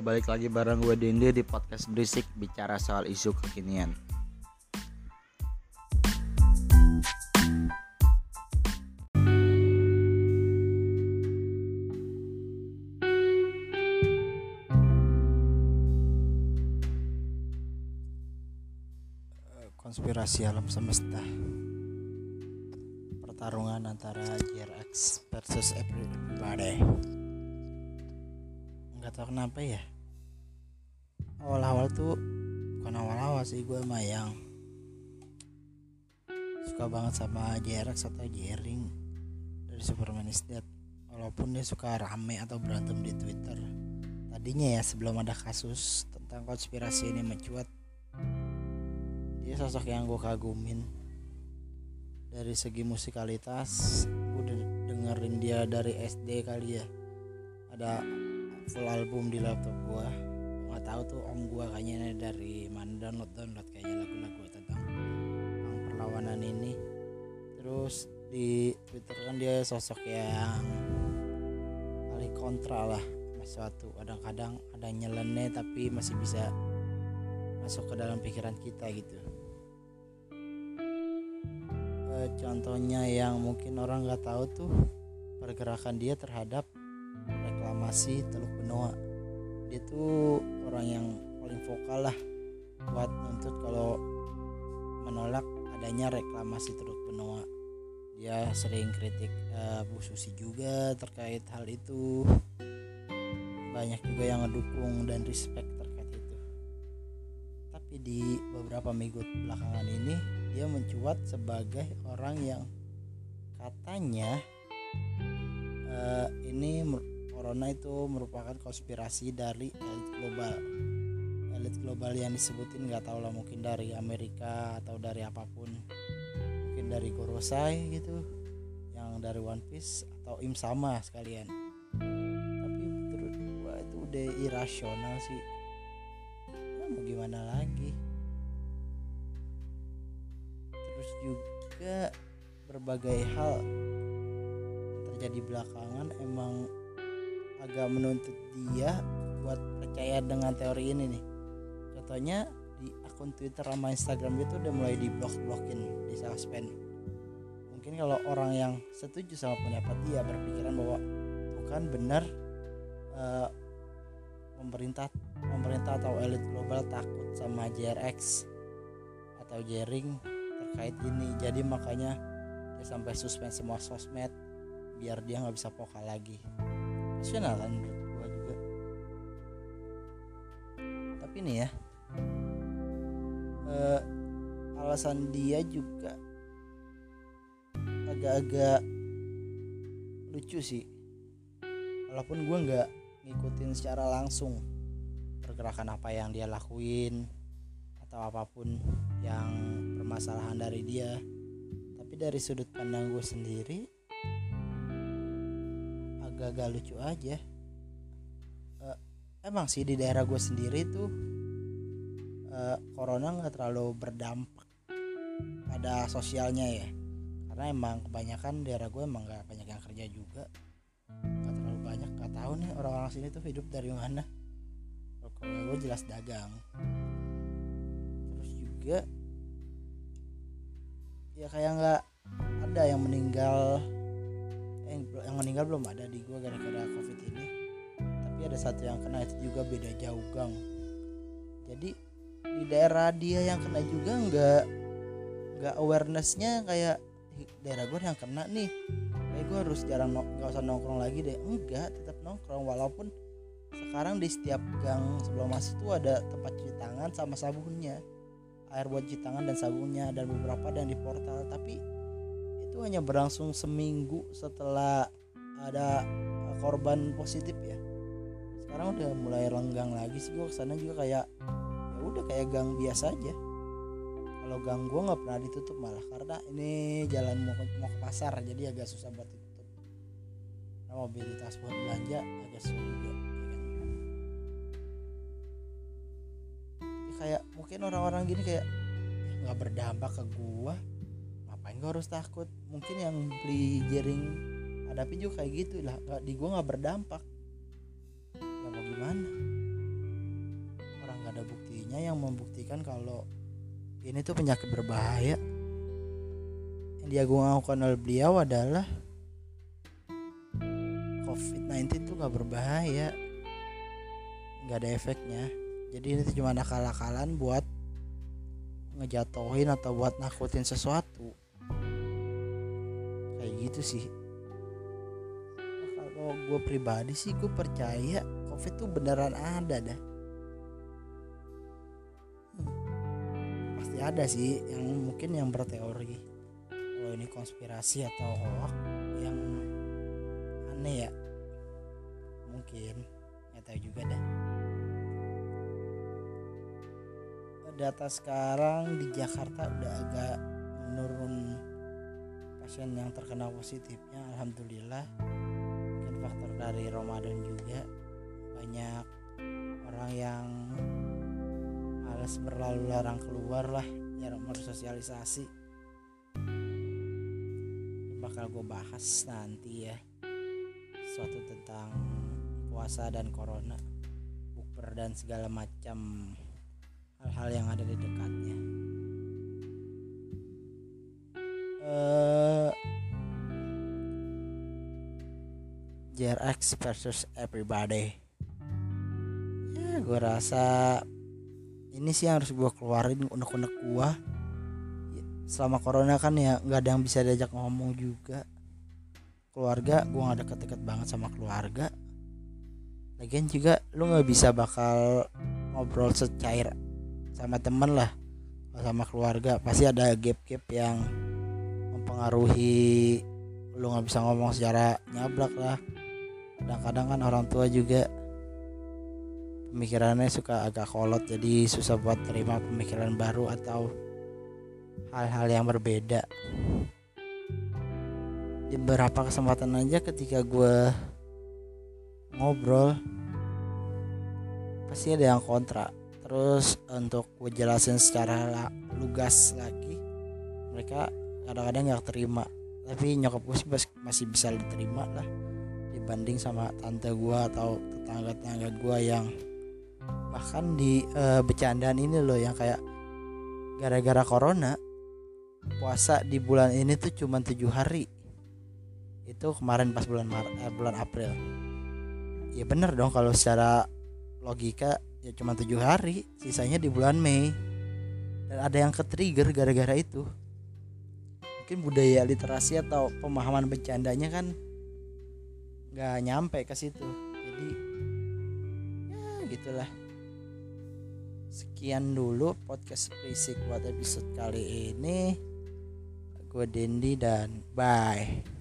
Yo balik lagi bareng gue Dindi di podcast berisik bicara soal isu kekinian. Konspirasi alam semesta Pertarungan antara JRX versus everybody Nggak tahu kenapa ya? Awal-awal tuh Bukan awal-awal sih gue mah yang Suka banget sama JRX atau Jering Dari Superman is Dead. Walaupun dia suka rame atau berantem di Twitter. Tadinya ya sebelum ada kasus tentang konspirasi ini mencuat dia sosok yang gue kagumin. Dari segi musikalitas gue dengerin dia dari SD kali ya. Ada full album di laptop gue nggak tahu tuh om gue kayaknya dari mana download download kayaknya lagu-lagu tentang tentang perlawanan ini. Terus di twitter kan dia sosok yang paling kontra lah sesuatu kadang-kadang ada nyeleneh tapi masih bisa masuk ke dalam pikiran kita gitu. Contohnya yang mungkin orang nggak tahu tuh pergerakan dia terhadap reklamasi Teluk Benoa. Dia tuh orang yang paling vokal lah buat nuntut kalau menolak adanya reklamasi Teluk Benoa. Dia sering kritik uh, Bu Susi juga terkait hal itu. Banyak juga yang ngedukung dan respect terkait itu. Tapi di beberapa minggu belakangan ini dia mencuat sebagai orang yang katanya uh, ini corona itu merupakan konspirasi dari elit global. Elit global yang disebutin nggak tahu lah mungkin dari Amerika atau dari apa pun. Mungkin dari Gorosei gitu yang dari One Piece atau Im sama sekalian. Tapi menurut gua itu udah irasional sih. Ya, mau gimana lagi? Terus juga berbagai hal terjadi belakangan emang agak menuntut dia buat percaya dengan teori ini nih. Contohnya di akun Twitter sama Instagram itu udah mulai di blok blokin di suspend mungkin kalau orang yang setuju sama pendapat dia berpikiran bahwa bukan benar uh, pemerintah pemerintah atau elit global takut sama JRX atau Jering terkait ini. Jadi makanya dia sampai suspend semua sosmed biar dia nggak bisa vokal lagi rasional kan menurut gua juga. Tapi nih ya eh, alasan dia juga agak-agak lucu sih. Walaupun gue nggak ngikutin secara langsung pergerakan apa yang dia lakuin atau apa pun yang permasalahan dari dia. Tapi dari sudut pandang gue sendiri agak-agak lucu aja. Uh, emang sih di daerah gue sendiri tuh uh, corona nggak terlalu berdampak pada sosialnya ya. Karena emang kebanyakan daerah gue emang nggak banyak yang kerja juga. Nggak terlalu banyak nggak tahu nih orang-orang sini tuh hidup dari mana. Kalau gue jelas dagang. Juga ya kayak nggak ada yang meninggal yang, yang meninggal belum ada di gua gara-gara covid ini. Tapi ada satu yang kena itu juga beda jauh gang. Jadi di daerah dia yang kena juga nggak nggak awarenessnya kayak daerah gue yang kena nih. Kayak gue harus jarang nggak usah nongkrong lagi deh. Enggak tetap nongkrong. Walaupun sekarang di setiap gang sebelum masuk tuh ada tempat cuci tangan sama sabunnya. Air buat cuci tangan dan sabunnya dan beberapa dan di portal. Tapi hanya berlangsung seminggu setelah ada korban positif ya. Sekarang udah mulai lenggang lagi sih gue ke sana juga kayak ya udah kayak gang biasa aja. Kalau gang gue nggak pernah ditutup malah karena ini jalan mau ke, mau ke pasar jadi agak susah buat ditutup. Karena mobilitas buat belanja agak susah juga kayak mungkin orang-orang gini kayak nggak ya berdampak ke gua ngapain gua harus takut? Mungkin yang beli jaring hadapin juga kayak gitu lah. Di gua nggak berdampak. Ya mau gimana? Buktinya. Yang membuktikan kalau ini tuh penyakit berbahaya. Yang diagung-agungkan oleh beliau adalah COVID-19 tuh gak berbahaya. Nggak ada efeknya. Jadi ini tuh cuma akal-akalan buat ngejatohin atau buat nakutin sesuatu gitu sih. Kalau gue pribadi sih gue percaya covid tuh beneran ada dah. Hmm. pasti ada sih yang mungkin yang berteori. Kalau ini konspirasi atau hoax yang aneh ya. Mungkin nggak tahu juga dah. Data sekarang di Jakarta udah agak menurun pasien yang terkena positifnya alhamdulillah. Mungkin faktor dari Ramadan juga. Banyak orang yang males berlalu larang keluar lah jarang bersosialisasi. Bakal gue bahas nanti ya sesuatu tentang puasa dan corona bukber dan segala macam hal-hal yang ada di dekatnya. Uh, JRX versus everybody. Ya, gue rasa ini sih yang harus gue keluarin unek-unek gue. Selama corona kan ya nggak ada yang bisa diajak ngomong juga. Keluarga gue gak deket-deket banget sama keluarga. Lagian juga lu nggak bisa bakal ngobrol secair sama temen lah sama keluarga pasti ada gap-gap yang mempengaruhi lu nggak bisa ngomong secara nyablak lah kadang-kadang kan orang tua juga pemikirannya suka agak kolot jadi susah buat terima pemikiran baru atau hal-hal yang berbeda. Di beberapa kesempatan aja ketika gue ngobrol pasti ada yang kontra. Terus untuk gue jelasin secara lugas lagi mereka kadang-kadang nggak terima. Tapi nyokap gue sih masih bisa diterima lah dibanding sama tante gue atau tetangga-tetangga gue yang bahkan di uh, bercandaan ini loh yang kayak gara-gara corona puasa di bulan ini tuh cuma tujuh hari. Itu kemarin pas bulan Maret eh, bulan April. Ya bener dong kalau secara logika ya cuma tujuh hari sisanya di bulan Mei. Dan ada yang ke trigger gara-gara itu. Mungkin budaya literasi atau pemahaman bercandanya kan nggak nyampe ke situ. Jadi ya gitulah. Sekian dulu podcast berisik buat episode kali ini. Gue Dendi dan bye